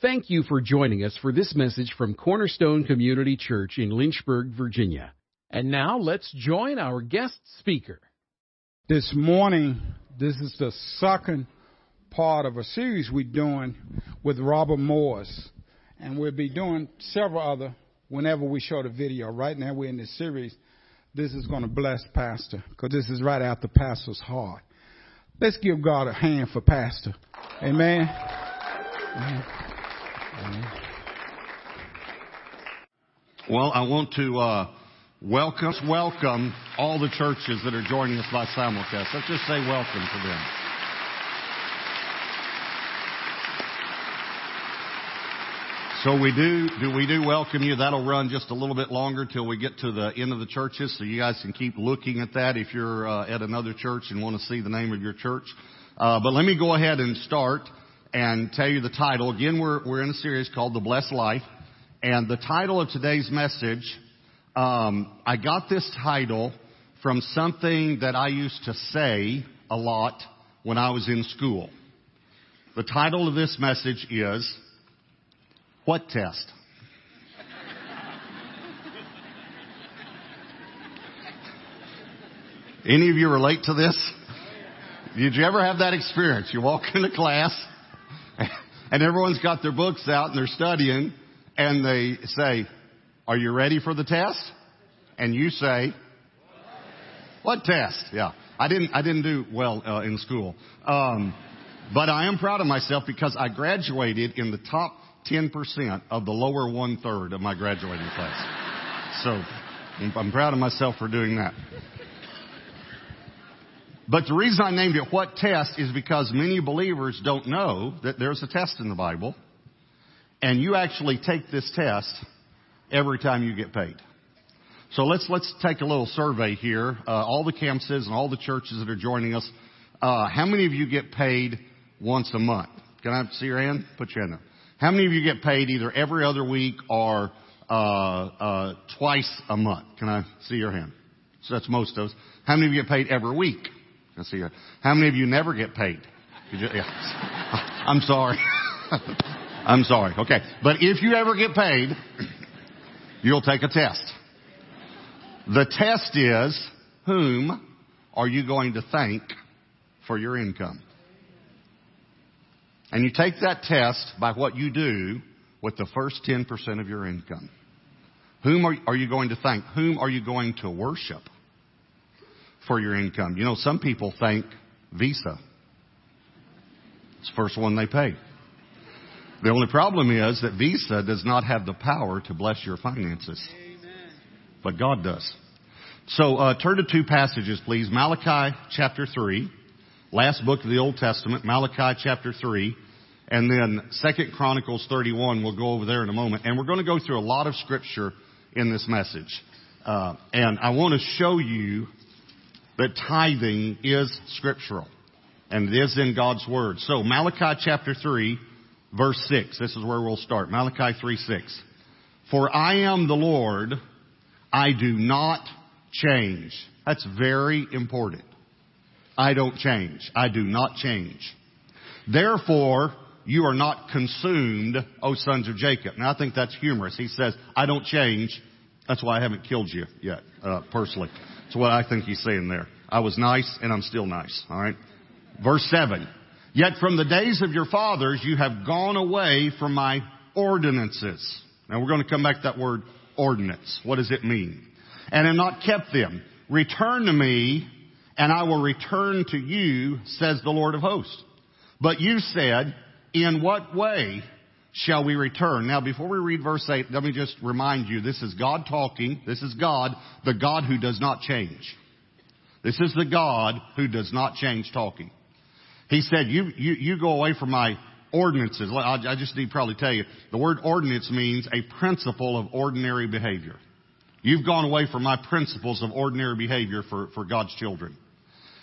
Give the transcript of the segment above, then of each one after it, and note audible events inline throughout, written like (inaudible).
Thank you for joining us for this message from Cornerstone Community Church in Lynchburg, Virginia. And now let's join our guest speaker. This morning, this is the second part of a series we're doing with Robert Morris. And we'll be doing several other whenever we show the video. Right now, we're in this series. This is going to bless Pastor because this is right after Pastor's heart. Let's give God a hand for Pastor. Amen. Amen. Well, I want to uh, welcome welcome all the churches that are joining us by simulcast. Let's just say welcome to them. So we do, do we do welcome you. That'll run just a little bit longer till we get to the end of the churches, so you guys can keep looking at that if you're uh, at another church and want to see the name of your church. Uh, but let me go ahead and start and tell you the title. Again, we're, we're in a series called The Blessed Life. And the title of today's message, um, I got this title from something that I used to say a lot when I was in school. The title of this message is, What Test? (laughs) Any of you relate to this? Did you ever have that experience? You walk into class and everyone's got their books out and they're studying and they say, are you ready for the test? And you say, what test? Yeah. I didn't, I didn't do well uh, in school. Um, but I am proud of myself because I graduated in the top 10% of the lower one third of my graduating class. So I'm proud of myself for doing that. But the reason I named it What Test is because many believers don't know that there's a test in the Bible. And you actually take this test every time you get paid. So let's, let's take a little survey here. Uh, all the campuses and all the churches that are joining us, uh, how many of you get paid once a month? Can I see your hand? Put your hand up. How many of you get paid either every other week or uh, uh, twice a month? Can I see your hand? So that's most of us. How many of you get paid every week? I see you. How many of you never get paid? You, yeah. (laughs) I'm sorry. (laughs) I'm sorry. Okay. But if you ever get paid, you'll take a test. The test is, whom are you going to thank for your income? And you take that test by what you do with the first 10% of your income. Whom are, are you going to thank? Whom are you going to worship? For your income. You know, some people thank Visa. It's the first one they pay. The only problem is that Visa does not have the power to bless your finances. Amen. But God does. So uh, turn to two passages, please. Malachi chapter 3, last book of the Old Testament, Malachi chapter 3, and then Second Chronicles 31. We'll go over there in a moment. And we're going to go through a lot of scripture in this message. Uh, and I want to show you that tithing is scriptural and it is in God's Word. So Malachi chapter 3 verse 6, this is where we'll start. Malachi 3 6. For I am the Lord, I do not change. That's very important. I don't change. I do not change. Therefore, you are not consumed, O sons of Jacob. Now I think that's humorous. He says, I don't change. That's why I haven't killed you yet, uh, personally. That's what I think he's saying there. I was nice and I'm still nice. All right. Verse seven. Yet from the days of your fathers you have gone away from my ordinances. Now we're going to come back to that word ordinance. What does it mean? And have not kept them. Return to me and I will return to you, says the Lord of hosts. But you said, in what way shall we return? Now, before we read verse 8, let me just remind you, this is God talking. This is God, the God who does not change. This is the God who does not change talking. He said, you, you, you go away from my ordinances. I, I just need to probably tell you, the word ordinance means a principle of ordinary behavior. You've gone away from my principles of ordinary behavior for, for God's children.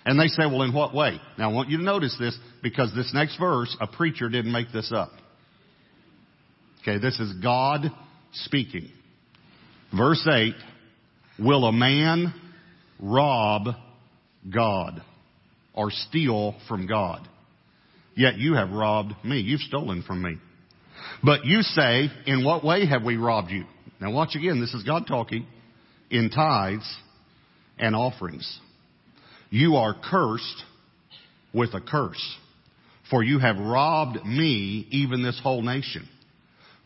And they say, well, in what way? Now, I want you to notice this because this next verse, a preacher didn't make this up. Okay, this is God speaking. Verse 8, will a man rob God or steal from God? Yet you have robbed me. You've stolen from me. But you say, in what way have we robbed you? Now watch again, this is God talking. In tithes and offerings. You are cursed with a curse. For you have robbed me, even this whole nation.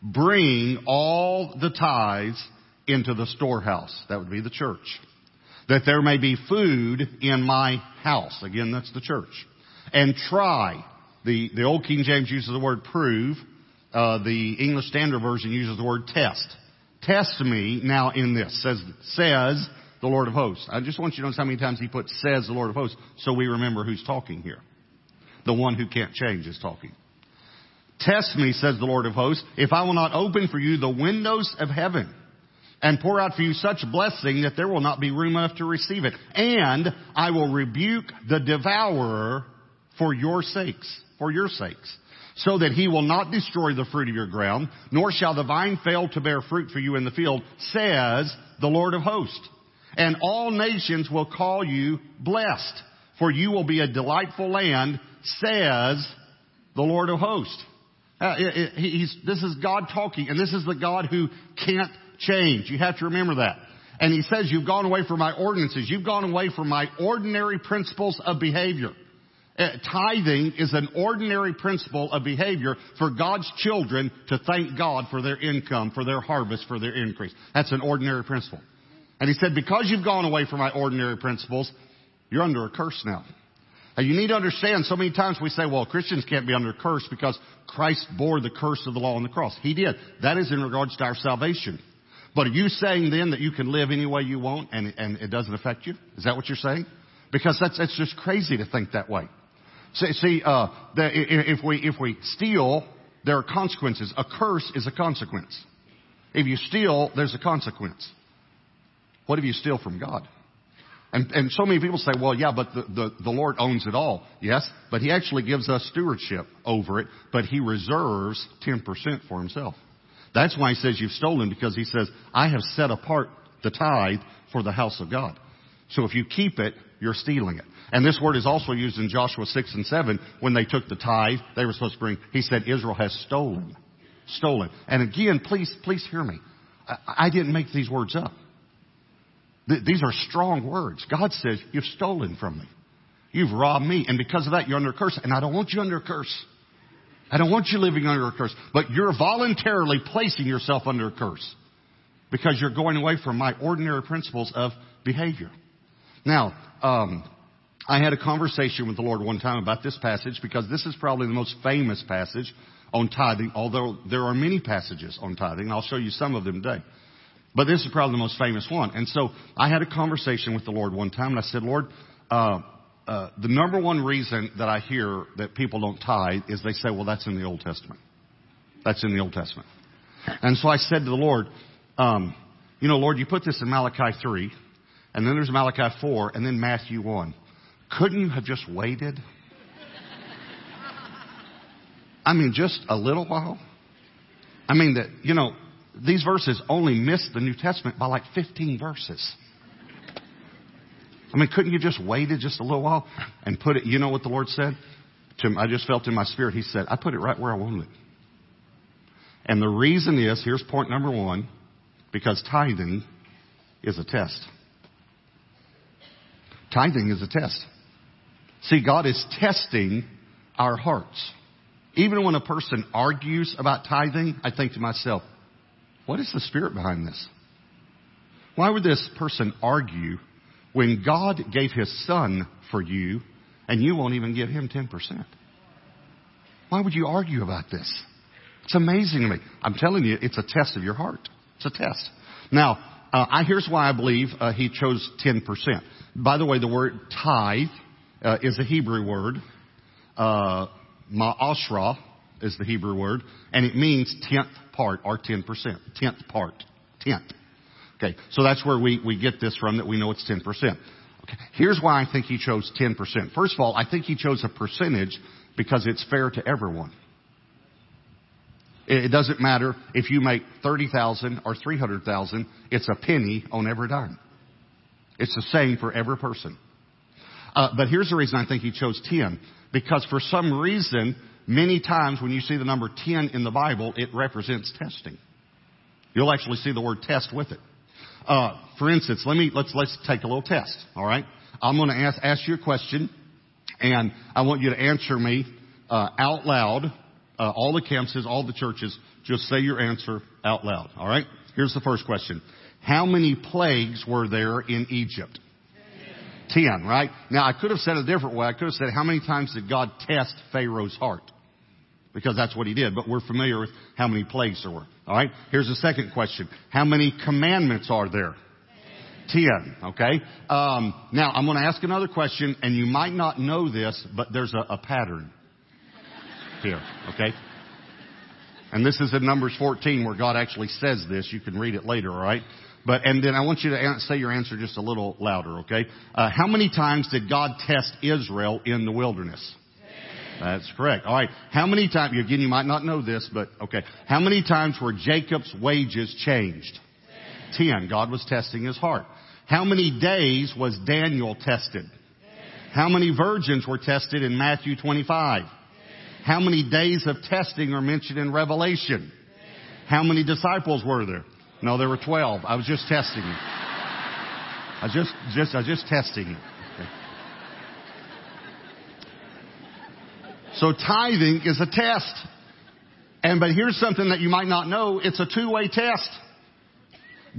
Bring all the tithes into the storehouse. That would be the church. That there may be food in my house. Again, that's the church. And try. The, the old King James uses the word prove. Uh, the English Standard Version uses the word test. Test me now in this, says, says the Lord of hosts. I just want you to notice how many times he puts says the Lord of hosts so we remember who's talking here. The one who can't change is talking. Test me, says the Lord of hosts, if I will not open for you the windows of heaven and pour out for you such blessing that there will not be room enough to receive it. And I will rebuke the devourer for your sakes, for your sakes, so that he will not destroy the fruit of your ground, nor shall the vine fail to bear fruit for you in the field, says the Lord of hosts. And all nations will call you blessed, for you will be a delightful land, says the Lord of hosts. Uh, this is God talking, and this is the God who can't change. You have to remember that. And he says, you've gone away from my ordinances. You've gone away from my ordinary principles of behavior. Uh, tithing is an ordinary principle of behavior for God's children to thank God for their income, for their harvest, for their increase. That's an ordinary principle. And he said, because you've gone away from my ordinary principles, you're under a curse now. And you need to understand, so many times we say, well, Christians can't be under curse because Christ bore the curse of the law on the cross. He did. That is in regards to our salvation. But are you saying then that you can live any way you want and, and it doesn't affect you? Is that what you're saying? Because that's, that's just crazy to think that way. See, see uh, the, if, we, if we steal, there are consequences. A curse is a consequence. If you steal, there's a consequence. What if you steal from God? And, and so many people say, well, yeah, but the, the, the Lord owns it all. Yes, but He actually gives us stewardship over it, but He reserves 10% for Himself. That's why He says you've stolen, because He says, I have set apart the tithe for the house of God. So if you keep it, you're stealing it. And this word is also used in Joshua 6 and 7 when they took the tithe they were supposed to bring. He said, Israel has stolen. Stolen. And again, please, please hear me. I, I didn't make these words up. Th- these are strong words. God says, You've stolen from me. You've robbed me. And because of that, you're under a curse. And I don't want you under a curse. I don't want you living under a curse. But you're voluntarily placing yourself under a curse because you're going away from my ordinary principles of behavior. Now, um, I had a conversation with the Lord one time about this passage because this is probably the most famous passage on tithing, although there are many passages on tithing, and I'll show you some of them today. But this is probably the most famous one. And so I had a conversation with the Lord one time, and I said, Lord, uh, uh, the number one reason that I hear that people don't tithe is they say, well, that's in the Old Testament. That's in the Old Testament. And so I said to the Lord, um, you know, Lord, you put this in Malachi 3, and then there's Malachi 4, and then Matthew 1. Couldn't you have just waited? I mean, just a little while? I mean, that, you know, these verses only miss the New Testament by like 15 verses. I mean, couldn't you just wait waited just a little while and put it, you know what the Lord said? To, I just felt in my spirit, He said, I put it right where I wanted it. And the reason is, here's point number one, because tithing is a test. Tithing is a test. See, God is testing our hearts. Even when a person argues about tithing, I think to myself, what is the spirit behind this? Why would this person argue when God gave his son for you and you won't even give him 10%? Why would you argue about this? It's amazing to me. I'm telling you, it's a test of your heart. It's a test. Now, uh, I, here's why I believe uh, he chose 10%. By the way, the word tithe uh, is a Hebrew word. Uh, ma'ashra is the Hebrew word, and it means tenth part or 10%. Tenth part. Tenth. Okay, so that's where we, we get this from that we know it's 10%. Okay, here's why I think he chose 10%. First of all, I think he chose a percentage because it's fair to everyone. It doesn't matter if you make 30,000 or 300,000, it's a penny on every dime. It's the same for every person. Uh, but here's the reason I think he chose 10. Because for some reason, Many times when you see the number 10 in the Bible, it represents testing. You'll actually see the word test with it. Uh, for instance, let me, let's, let's take a little test, alright? I'm gonna ask, ask you a question, and I want you to answer me, uh, out loud, uh, all the campuses, all the churches, just say your answer out loud, alright? Here's the first question. How many plagues were there in Egypt? Ten, right? Now I could have said it a different way. I could have said, how many times did God test Pharaoh's heart? Because that's what he did, but we're familiar with how many plagues there were. Alright? Here's the second question. How many commandments are there? Ten, okay? Um, now I'm gonna ask another question, and you might not know this, but there's a, a pattern here, okay? And this is in Numbers 14 where God actually says this. You can read it later, alright? But, and then I want you to say your answer just a little louder, okay? Uh, how many times did God test Israel in the wilderness? That's correct. All right. How many times, again, you might not know this, but okay. How many times were Jacob's wages changed? Ten. God was testing his heart. How many days was Daniel tested? How many virgins were tested in Matthew 25? How many days of testing are mentioned in Revelation? How many disciples were there? No, there were 12. I was just testing you. I was just, just, I was just testing you. So tithing is a test. And, but here's something that you might not know. It's a two-way test.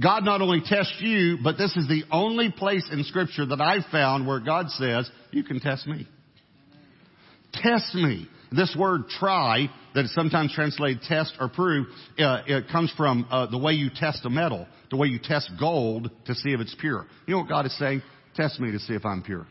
God not only tests you, but this is the only place in scripture that I've found where God says, you can test me. Test me. This word try, that is sometimes translated test or prove, uh, it comes from uh, the way you test a metal, the way you test gold to see if it's pure. You know what God is saying? Test me to see if I'm pure.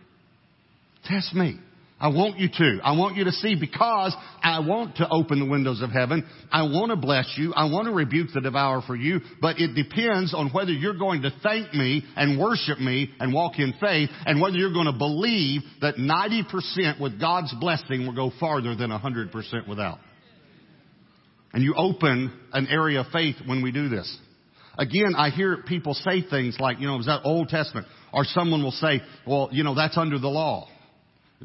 Test me. I want you to. I want you to see because I want to open the windows of heaven. I want to bless you. I want to rebuke the devourer for you. But it depends on whether you're going to thank me and worship me and walk in faith and whether you're going to believe that 90% with God's blessing will go farther than 100% without. And you open an area of faith when we do this. Again, I hear people say things like, you know, is that Old Testament? Or someone will say, well, you know, that's under the law.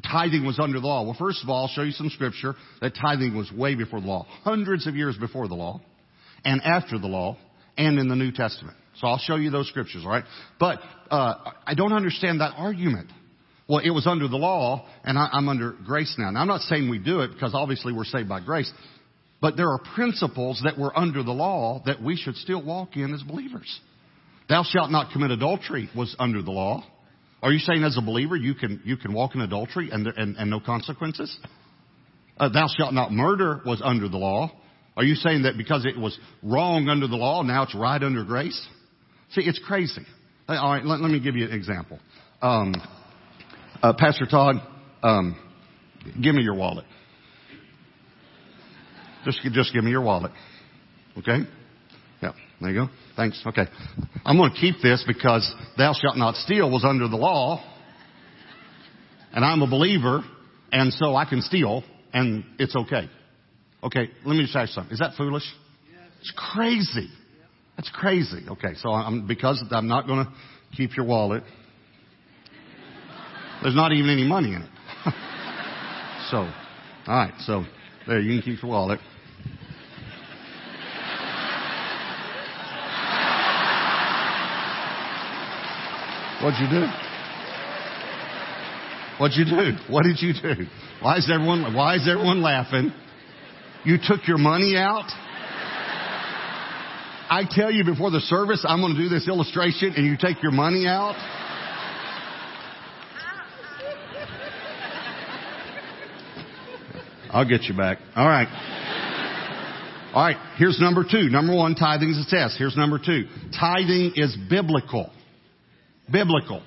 Tithing was under the law. Well, first of all, I'll show you some scripture that tithing was way before the law. Hundreds of years before the law, and after the law, and in the New Testament. So I'll show you those scriptures, alright? But, uh, I don't understand that argument. Well, it was under the law, and I, I'm under grace now. Now, I'm not saying we do it, because obviously we're saved by grace. But there are principles that were under the law that we should still walk in as believers. Thou shalt not commit adultery was under the law. Are you saying as a believer you can, you can walk in adultery and, and, and no consequences? Uh, thou shalt not murder was under the law. Are you saying that because it was wrong under the law, now it's right under grace? See, it's crazy. All right, let, let me give you an example. Um, uh, Pastor Todd, um, give me your wallet. Just, just give me your wallet. Okay? Yeah, there you go. Thanks. Okay. I'm going to keep this because thou shalt not steal was under the law. And I'm a believer, and so I can steal, and it's okay. Okay, let me just ask you something. Is that foolish? It's crazy. That's crazy. Okay, so I'm, because I'm not going to keep your wallet. There's not even any money in it. (laughs) so, alright, so there, you can keep your wallet. What'd you do? What'd you do? What did you do? Why is everyone, why is everyone laughing? You took your money out? I tell you before the service, I'm going to do this illustration and you take your money out? I'll get you back. All right. All right. Here's number two. Number one, tithing is a test. Here's number two. Tithing is biblical biblical.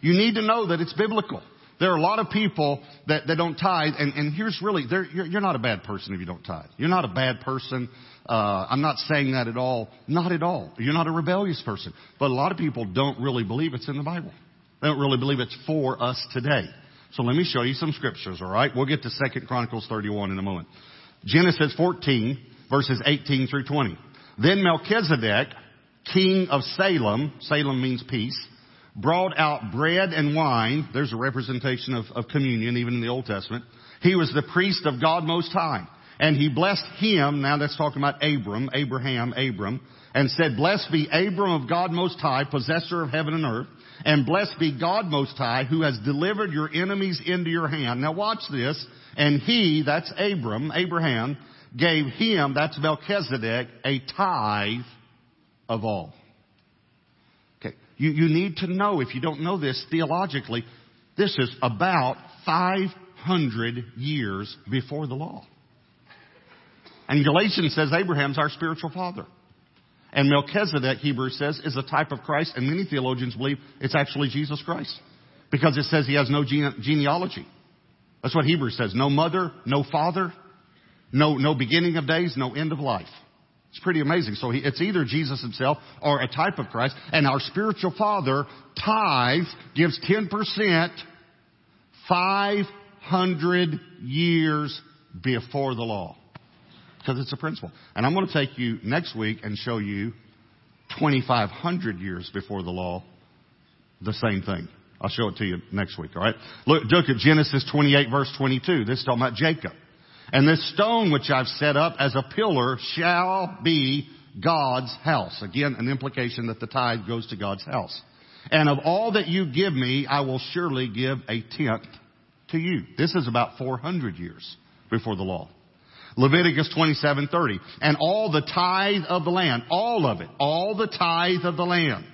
You need to know that it's biblical. There are a lot of people that, that don't tithe, and, and here's really, you're, you're not a bad person if you don't tithe. You're not a bad person. Uh, I'm not saying that at all. Not at all. You're not a rebellious person. But a lot of people don't really believe it's in the Bible. They don't really believe it's for us today. So let me show you some scriptures, alright? We'll get to 2 Chronicles 31 in a moment. Genesis 14, verses 18 through 20. Then Melchizedek, king of Salem, Salem means peace, brought out bread and wine. There's a representation of, of communion even in the Old Testament. He was the priest of God Most High. And he blessed him, now that's talking about Abram, Abraham, Abram, and said, Blessed be Abram of God Most High, possessor of heaven and earth, and blessed be God Most High, who has delivered your enemies into your hand. Now watch this. And he, that's Abram, Abraham, gave him, that's Melchizedek, a tithe of all. You, you need to know, if you don't know this theologically, this is about 500 years before the law. And Galatians says Abraham's our spiritual father. And Melchizedek, Hebrews says, is a type of Christ, and many theologians believe it's actually Jesus Christ. Because it says he has no gene- genealogy. That's what Hebrews says. No mother, no father, no, no beginning of days, no end of life. It's pretty amazing. So he, it's either Jesus himself or a type of Christ. And our spiritual father tithes, gives 10% 500 years before the law. Because it's a principle. And I'm going to take you next week and show you 2,500 years before the law, the same thing. I'll show it to you next week, alright? Look, look at Genesis 28 verse 22. This is talking about Jacob. And this stone which I've set up as a pillar shall be God's house. Again, an implication that the tithe goes to God's house. And of all that you give me, I will surely give a tenth to you. This is about 400 years before the law. Leviticus 27:30. And all the tithe of the land, all of it, all the tithe of the land,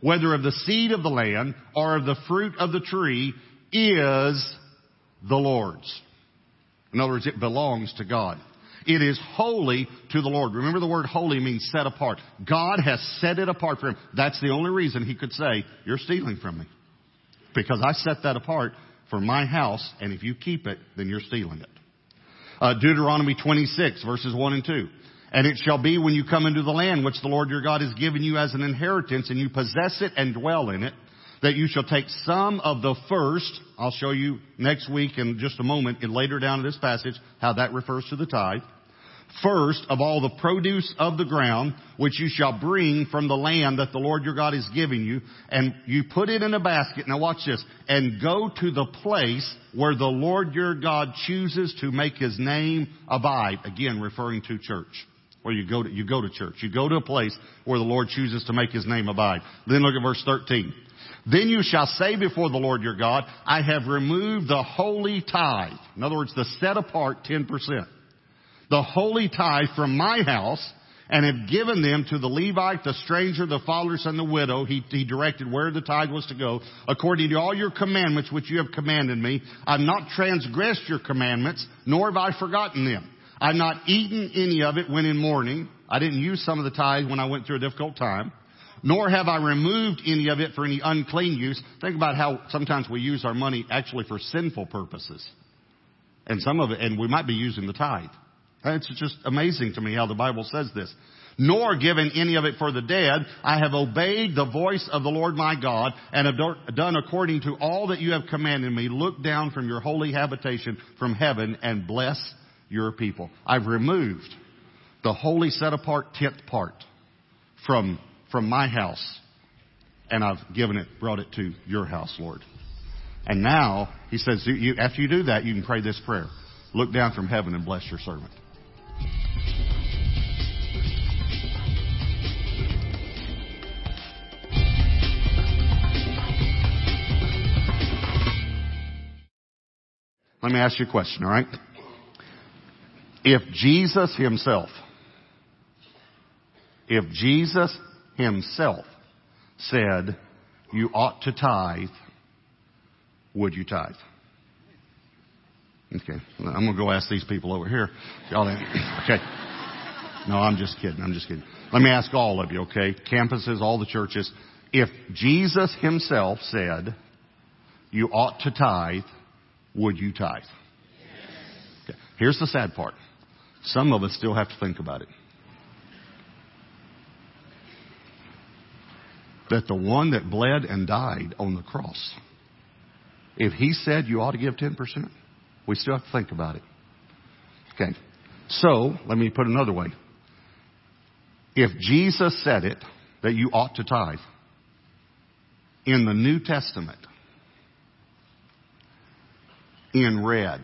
whether of the seed of the land or of the fruit of the tree, is the Lord's. In other words, it belongs to God. It is holy to the Lord. Remember the word holy means set apart. God has set it apart for him. That's the only reason he could say, you're stealing from me. Because I set that apart for my house, and if you keep it, then you're stealing it. Uh, Deuteronomy 26 verses 1 and 2. And it shall be when you come into the land which the Lord your God has given you as an inheritance and you possess it and dwell in it, that you shall take some of the first, I'll show you next week in just a moment, and later down in this passage, how that refers to the tithe first of all the produce of the ground, which you shall bring from the land that the Lord your God is giving you, and you put it in a basket. Now watch this. And go to the place where the Lord your God chooses to make his name abide. Again, referring to church. Where you go to, you go to church. You go to a place where the Lord chooses to make his name abide. Then look at verse 13. Then you shall say before the Lord your God, I have removed the holy tithe. In other words, the set apart 10% the holy tithe from my house and have given them to the Levite, the stranger, the fatherless, and the widow. He, he, directed where the tithe was to go, according to all your commandments which you have commanded me. I've not transgressed your commandments, nor have I forgotten them. I've not eaten any of it when in mourning. I didn't use some of the tithe when I went through a difficult time. Nor have I removed any of it for any unclean use. Think about how sometimes we use our money actually for sinful purposes. And some of it, and we might be using the tithe. It's just amazing to me how the Bible says this. Nor given any of it for the dead. I have obeyed the voice of the Lord my God and have done according to all that you have commanded me. Look down from your holy habitation from heaven and bless your people. I've removed the holy set apart tenth part from, from my house and I've given it, brought it to your house, Lord. And now, he says, you, after you do that, you can pray this prayer. Look down from heaven and bless your servant. Let me ask you a question, all right? If Jesus himself, if Jesus himself said you ought to tithe, would you tithe? Okay. I'm going to go ask these people over here. Y'all, (laughs) okay. No, I'm just kidding. I'm just kidding. Let me ask all of you, okay? Campuses, all the churches. If Jesus himself said, you ought to tithe, would you tithe? Okay. Here's the sad part. Some of us still have to think about it. that the one that bled and died on the cross, if he said you ought to give 10%, we still have to think about it. Okay. So, let me put another way. If Jesus said it, that you ought to tithe, in the New Testament, in red,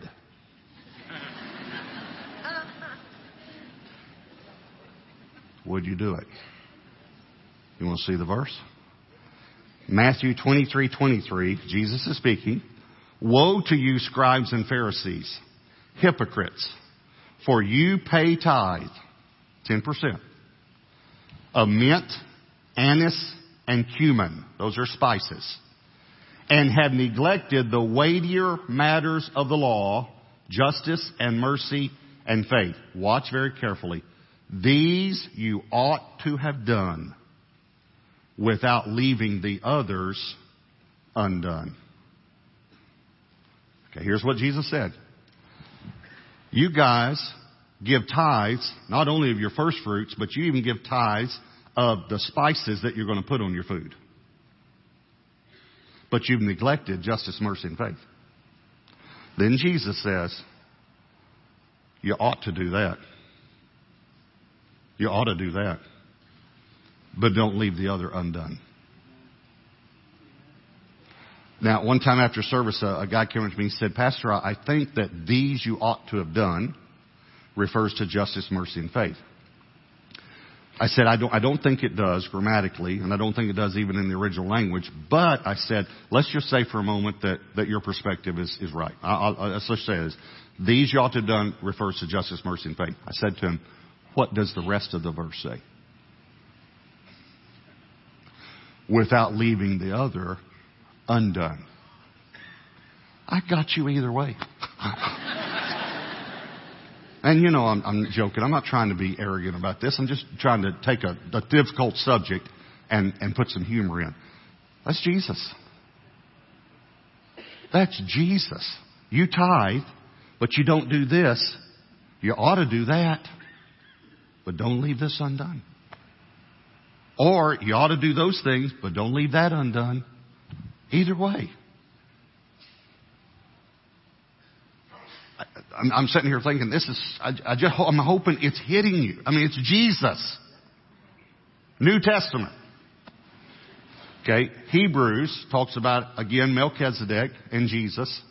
would you do it? You want to see the verse? Matthew 23, 23, Jesus is speaking. Woe to you, scribes and Pharisees, hypocrites, for you pay tithe, 10%, of mint, anise, and cumin. Those are spices. And have neglected the weightier matters of the law, justice and mercy and faith. Watch very carefully. These you ought to have done without leaving the others undone. Okay, here's what Jesus said. You guys give tithes, not only of your first fruits, but you even give tithes of the spices that you're going to put on your food. But you've neglected justice, mercy, and faith. Then Jesus says, you ought to do that. You ought to do that. But don't leave the other undone. Now, one time after service, a, a guy came up to me and said, Pastor, I think that these you ought to have done refers to justice, mercy, and faith. I said, I don't, I don't think it does grammatically, and I don't think it does even in the original language, but I said, let's just say for a moment that, that your perspective is, is right. I'll, I'll, let's just say this. These you ought to have done refers to justice, mercy, and faith. I said to him, what does the rest of the verse say? Without leaving the other undone. I got you either way. (laughs) and you know, I'm, I'm, joking. I'm not trying to be arrogant about this. I'm just trying to take a, a difficult subject and, and put some humor in. That's Jesus. That's Jesus. You tithe, but you don't do this. You ought to do that. But don't leave this undone. Or you ought to do those things, but don't leave that undone. Either way. I, I'm sitting here thinking, this is, I, I just, I'm hoping it's hitting you. I mean, it's Jesus. New Testament. Okay, Hebrews talks about, again, Melchizedek and Jesus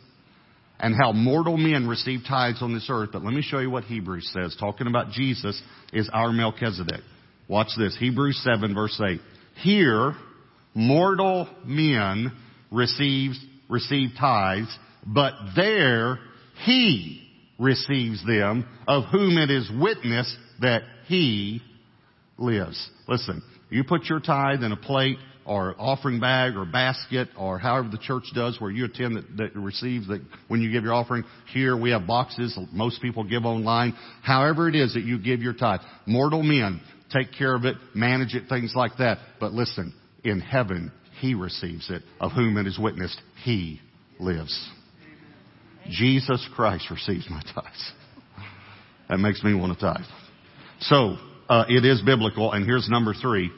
and how mortal men receive tithes on this earth. But let me show you what Hebrews says. Talking about Jesus is our Melchizedek. Watch this. Hebrews 7 verse 8. Here, mortal men receives, receive tithes, but there he receives them, of whom it is witness that he lives. Listen, you put your tithe in a plate or offering bag or basket or however the church does where you attend that, that receives that when you give your offering. Here we have boxes. Most people give online. However it is that you give your tithe. Mortal men take care of it, manage it, things like that. But listen, in heaven, he receives it, of whom it is witnessed, he lives. Jesus Christ receives my tithes. That makes me want to tithe. So, uh, it is biblical, and here's number three.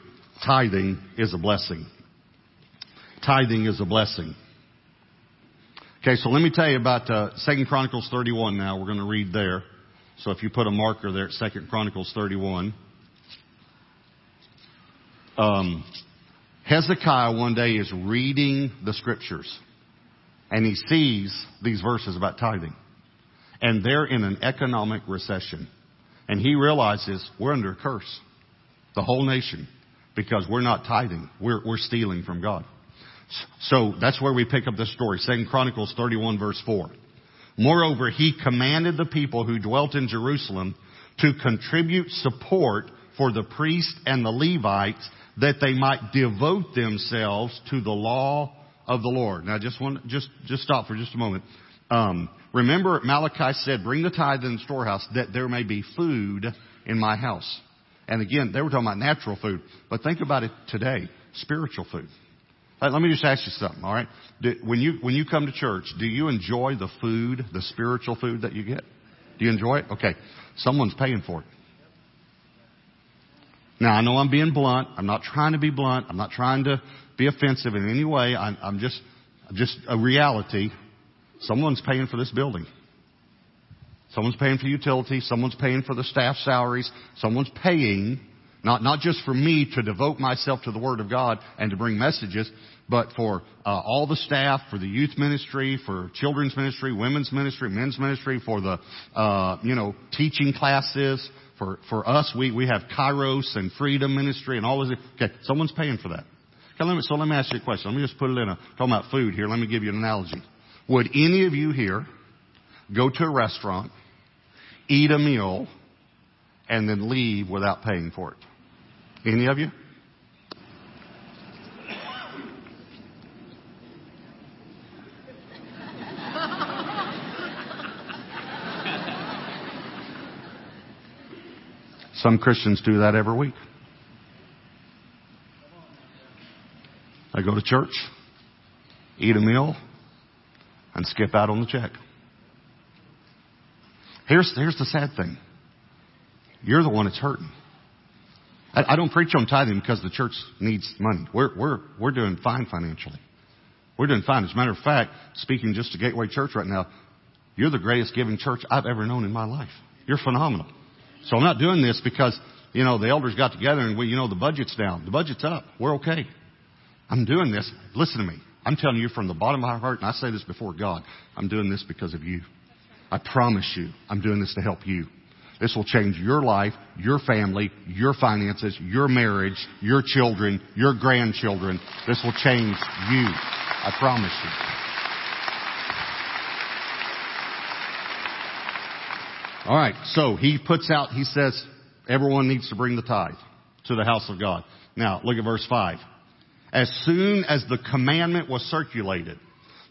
Tithing is a blessing. Tithing is a blessing. Okay, so let me tell you about uh, 2 Chronicles 31 now. We're going to read there. So if you put a marker there at 2 Chronicles 31. Um, Hezekiah one day is reading the scriptures and he sees these verses about tithing. And they're in an economic recession. And he realizes we're under a curse. The whole nation. Because we're not tithing. We're, we're stealing from God. So that's where we pick up this story. Second Chronicles 31 verse 4. Moreover, he commanded the people who dwelt in Jerusalem to contribute support for the priests and the Levites that they might devote themselves to the law of the Lord. Now, just want just just stop for just a moment. Um, remember, Malachi said, "Bring the tithe in the storehouse, that there may be food in my house." And again, they were talking about natural food, but think about it today: spiritual food. Let me just ask you something. All right, do, when you when you come to church, do you enjoy the food, the spiritual food that you get? Do you enjoy it? Okay, someone's paying for it. Now, I know I'm being blunt. I'm not trying to be blunt. I'm not trying to be offensive in any way. I'm, I'm just, just a reality. Someone's paying for this building. Someone's paying for utilities. Someone's paying for the staff salaries. Someone's paying. Not, not just for me to devote myself to the Word of God and to bring messages, but for uh, all the staff, for the youth ministry, for children's ministry, women's ministry, men's ministry, for the, uh, you know, teaching classes. For, for us, we, we have Kairos and Freedom Ministry and all this. Okay, someone's paying for that. Okay, let me, so let me ask you a question. Let me just put it in a, talking about food here, let me give you an analogy. Would any of you here go to a restaurant, eat a meal, and then leave without paying for it? Any of you? Some Christians do that every week. I go to church, eat a meal, and skip out on the check. Here's, here's the sad thing. You're the one that's hurting. I, I don't preach on tithing because the church needs money. We're, we're, we're doing fine financially. We're doing fine. As a matter of fact, speaking just to Gateway Church right now, you're the greatest giving church I've ever known in my life. You're phenomenal. So I'm not doing this because, you know, the elders got together and we, you know, the budget's down. The budget's up. We're okay. I'm doing this. Listen to me. I'm telling you from the bottom of my heart, and I say this before God, I'm doing this because of you. I promise you, I'm doing this to help you. This will change your life, your family, your finances, your marriage, your children, your grandchildren. This will change you. I promise you. All right, so he puts out, he says, everyone needs to bring the tithe to the house of God. Now, look at verse 5. As soon as the commandment was circulated,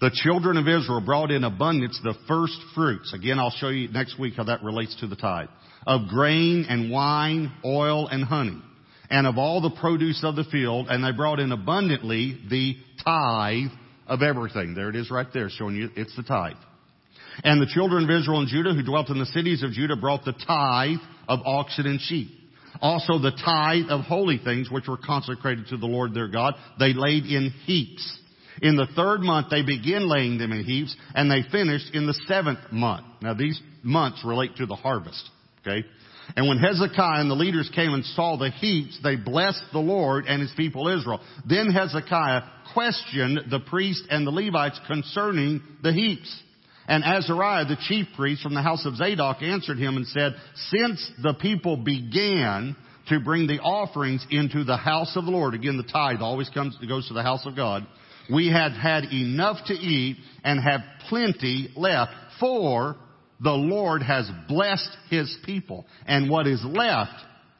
the children of Israel brought in abundance the first fruits. Again, I'll show you next week how that relates to the tithe. Of grain and wine, oil and honey, and of all the produce of the field, and they brought in abundantly the tithe of everything. There it is right there showing you it's the tithe. And the children of Israel and Judah who dwelt in the cities of Judah brought the tithe of oxen and sheep also the tithe of holy things which were consecrated to the Lord their God, they laid in heaps. In the third month they begin laying them in heaps and they finished in the seventh month. Now these months relate to the harvest. Okay? And when Hezekiah and the leaders came and saw the heaps, they blessed the Lord and his people Israel. Then Hezekiah questioned the priests and the Levites concerning the heaps. And Azariah, the chief priest from the house of Zadok, answered him and said, Since the people began to bring the offerings into the house of the Lord, again, the tithe always comes, goes to the house of God, we had had enough to eat and have plenty left, for the Lord has blessed his people. And what is left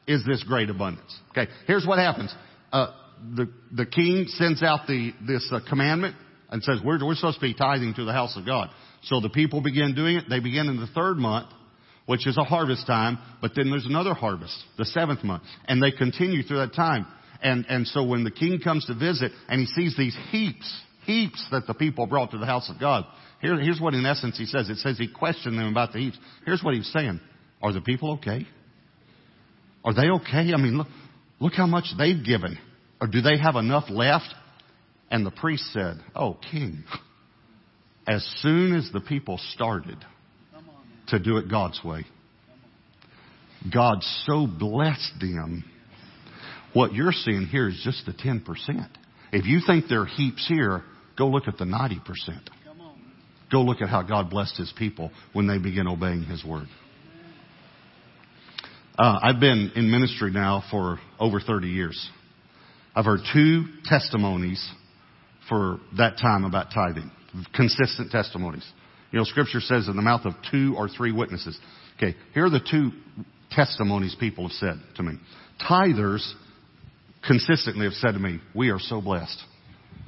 is this great abundance. Okay, here's what happens. Uh, the, the king sends out the, this uh, commandment and says, we're, we're supposed to be tithing to the house of God. So the people begin doing it. They begin in the third month, which is a harvest time, but then there's another harvest, the seventh month. And they continue through that time. And, and so when the king comes to visit and he sees these heaps, heaps that the people brought to the house of God, here, here's what in essence he says. It says he questioned them about the heaps. Here's what he's saying. Are the people okay? Are they okay? I mean, look, look how much they've given. Or do they have enough left? And the priest said, Oh, king, as soon as the people started to do it God's way, God so blessed them. What you're seeing here is just the 10%. If you think there are heaps here, go look at the 90%. Go look at how God blessed His people when they begin obeying His word. Uh, I've been in ministry now for over 30 years. I've heard two testimonies for that time about tithing consistent testimonies. You know, scripture says in the mouth of two or three witnesses. Okay, here are the two testimonies people have said to me. Tithers consistently have said to me, we are so blessed.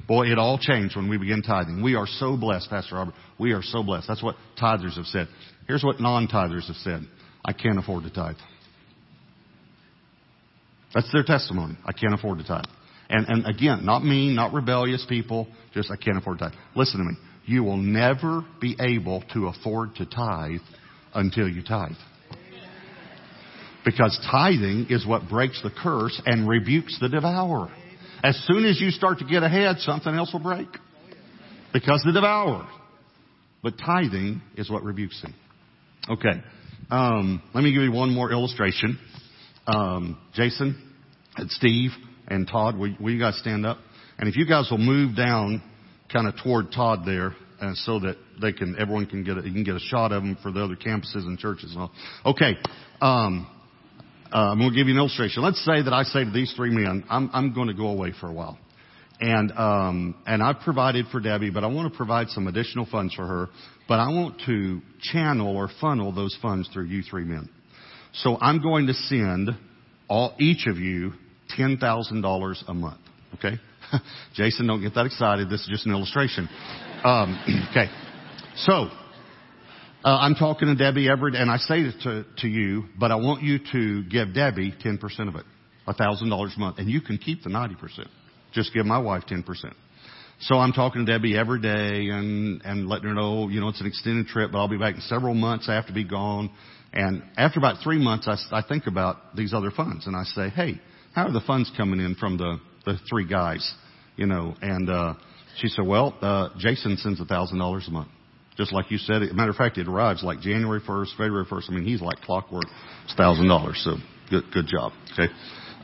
Boy, it all changed when we began tithing. We are so blessed, Pastor Robert. We are so blessed. That's what tithers have said. Here's what non-tithers have said. I can't afford to tithe. That's their testimony. I can't afford to tithe. And, and again, not mean, not rebellious people, just I can't afford to tithe. Listen to me. You will never be able to afford to tithe until you tithe. Because tithing is what breaks the curse and rebukes the devourer. As soon as you start to get ahead, something else will break. Because the devourer. But tithing is what rebukes him. Okay. Um, let me give you one more illustration. Um, Jason, And Steve and Todd, will, will you guys stand up? And if you guys will move down kind of toward Todd there, and so that they can, everyone can get a, you can get a shot of them for the other campuses and churches and all. Okay. Um, uh, I'm going to give you an illustration. Let's say that I say to these three men, I'm, I'm going to go away for a while. And, um, and I've provided for Debbie, but I want to provide some additional funds for her. But I want to channel or funnel those funds through you three men. So I'm going to send all, each of you $10,000 a month. Okay? (laughs) Jason, don't get that excited. This is just an illustration. Um, (clears throat) okay. So, uh, I'm talking to Debbie Everett, and I say it to, to you, but I want you to give Debbie 10% of it, $1,000 a month, and you can keep the 90%. Just give my wife 10%. So I'm talking to Debbie every day and, and letting her know, you know, it's an extended trip, but I'll be back in several months. I have to be gone. And after about three months, I, I think about these other funds and I say, hey, how are the funds coming in from the, the three guys? You know, and, uh, she said, well, uh, Jason sends a thousand dollars a month. Just like you said. A matter of fact, it arrives like January 1st, February 1st. I mean, he's like clockwork. It's thousand dollars. So good, good job. Okay.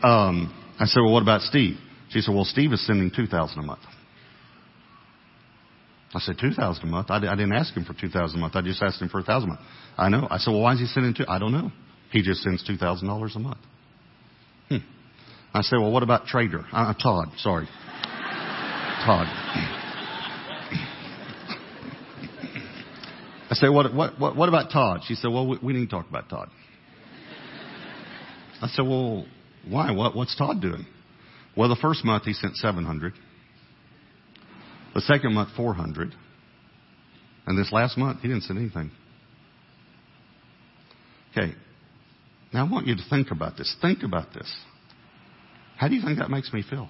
Um, I said, well, what about Steve? She said, well, Steve is sending 2000 a month. I said, 2000 a month? I, I didn't ask him for 2000 a month. I just asked him for a 1000 a month. I know. I said, well, why is he sending two? I don't know. He just sends $2,000 a month. I said, well, what about Trader? Uh, Todd, sorry. Todd. I said, what, what, what, what about Todd? She said, well, we, we need to talk about Todd. I said, well, why? What, what's Todd doing? Well, the first month he sent 700. The second month, 400. And this last month, he didn't send anything. Okay. Now I want you to think about this. Think about this. How do you think that makes me feel?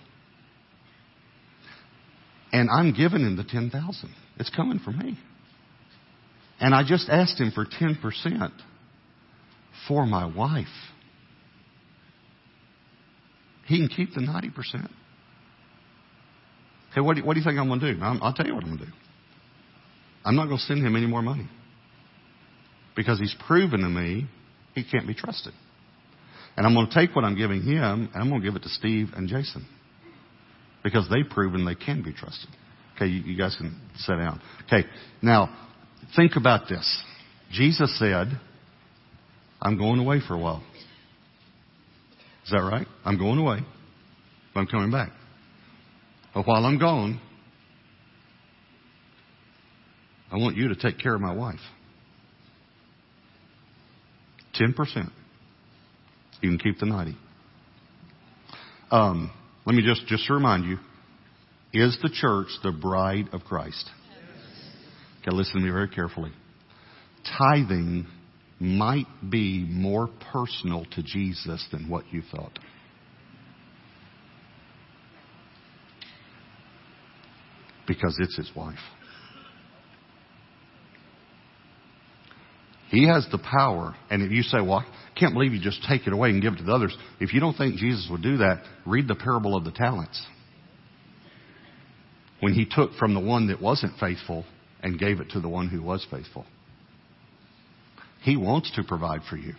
And I'm giving him the 10,000. It's coming from me. And I just asked him for 10% for my wife. He can keep the 90%. Hey, what do, you, what do you think I'm going to do? i will tell you what I'm going to do. I'm not going to send him any more money. Because he's proven to me he can't be trusted. And I'm going to take what I'm giving him and I'm going to give it to Steve and Jason. Because they've proven they can be trusted. Okay, you, you guys can sit down. Okay, now, think about this. Jesus said, I'm going away for a while. Is that right? I'm going away, but I'm coming back. But while I'm gone, I want you to take care of my wife. 10%. You can keep the 90. Um, let me just, just remind you, is the church the bride of Christ? Okay, listen to me very carefully. Tithing might be more personal to Jesus than what you thought. Because it's his wife. He has the power. And if you say, well, I can't believe you just take it away and give it to the others. If you don't think Jesus would do that, read the parable of the talents. When he took from the one that wasn't faithful and gave it to the one who was faithful. He wants to provide for you.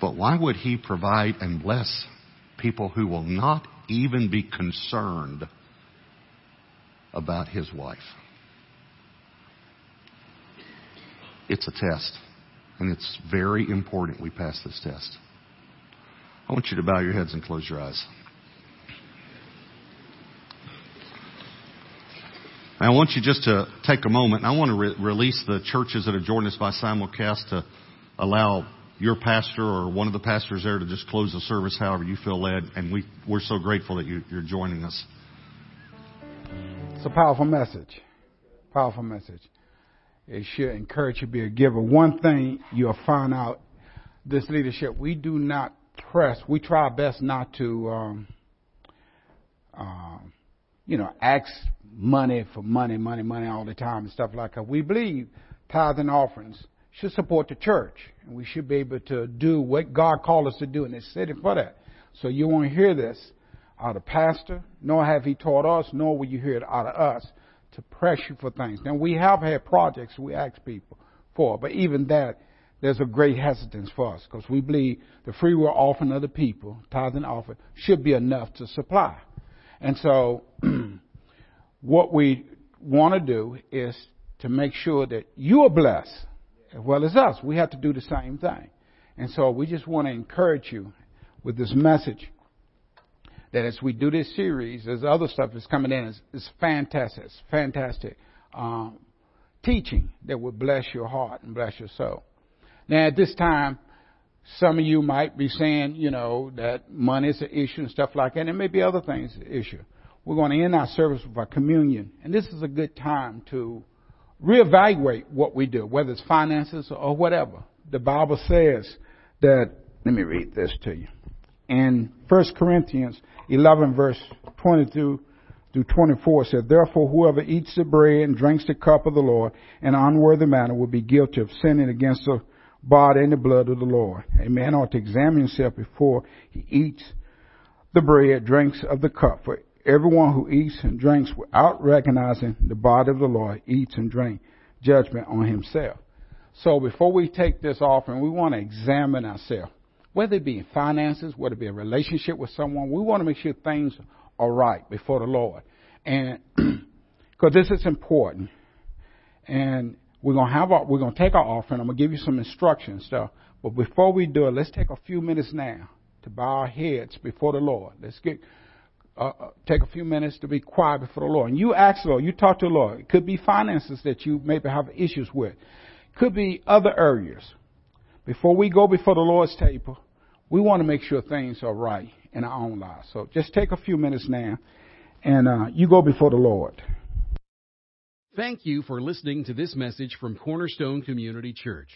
But why would He provide and bless people who will not even be concerned about His wife? It's a test. And it's very important we pass this test. I want you to bow your heads and close your eyes. I want you just to take a moment. I want to re- release the churches that are joining us by simulcast to allow your pastor or one of the pastors there to just close the service however you feel led. And we, we're so grateful that you, you're joining us. It's a powerful message. Powerful message. It should encourage you to be a giver. One thing you'll find out this leadership, we do not press. We try our best not to, um, um, you know, ask money for money, money, money all the time and stuff like that. We believe tithes and offerings should support the church, and we should be able to do what God called us to do in this city for that. So you won't hear this out of pastor, nor have he taught us, nor will you hear it out of us to press you for things. Now we have had projects we ask people for, but even that there's a great hesitance for us because we believe the free will offering of the people, tithing offering, should be enough to supply. And so, (clears throat) what we want to do is to make sure that you are blessed as well as us. We have to do the same thing. And so, we just want to encourage you with this message that as we do this series, there's other stuff that's coming in. It's, it's fantastic. It's fantastic um, teaching that will bless your heart and bless your soul. Now, at this time, some of you might be saying, you know, that money is an issue and stuff like that. And there may be other things an issue. We're going to end our service with our communion. And this is a good time to reevaluate what we do, whether it's finances or whatever. The Bible says that, let me read this to you. In 1 Corinthians 11 verse 22 through 24 says, Therefore whoever eats the bread and drinks the cup of the Lord in an unworthy manner will be guilty of sinning against the body and the blood of the Lord. A man ought to examine himself before he eats the bread, drinks of the cup. For everyone who eats and drinks without recognizing the body of the Lord eats and drinks judgment on himself. So before we take this offering, we want to examine ourselves. Whether it be in finances, whether it be a relationship with someone, we want to make sure things are right before the Lord. And (clears throat) because this is important. And we're gonna have our, we're gonna take our offering. I'm gonna give you some instructions stuff. But before we do it, let's take a few minutes now to bow our heads before the Lord. Let's get uh, uh, take a few minutes to be quiet before the Lord. And you ask the Lord, you talk to the Lord. It could be finances that you maybe have issues with. It could be other areas. Before we go before the Lord's table, we want to make sure things are right in our own lives. So just take a few minutes now, and uh, you go before the Lord. Thank you for listening to this message from Cornerstone Community Church.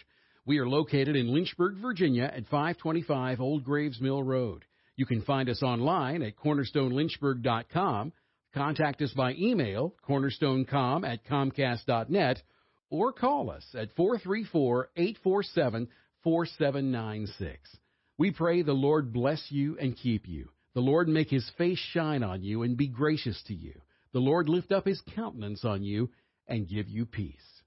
We are located in Lynchburg, Virginia at 525 Old Graves Mill Road. You can find us online at cornerstonelynchburg.com, contact us by email, cornerstonecom at comcast.net, or call us at 434 847 4796. We pray the Lord bless you and keep you. The Lord make his face shine on you and be gracious to you. The Lord lift up his countenance on you and give you peace.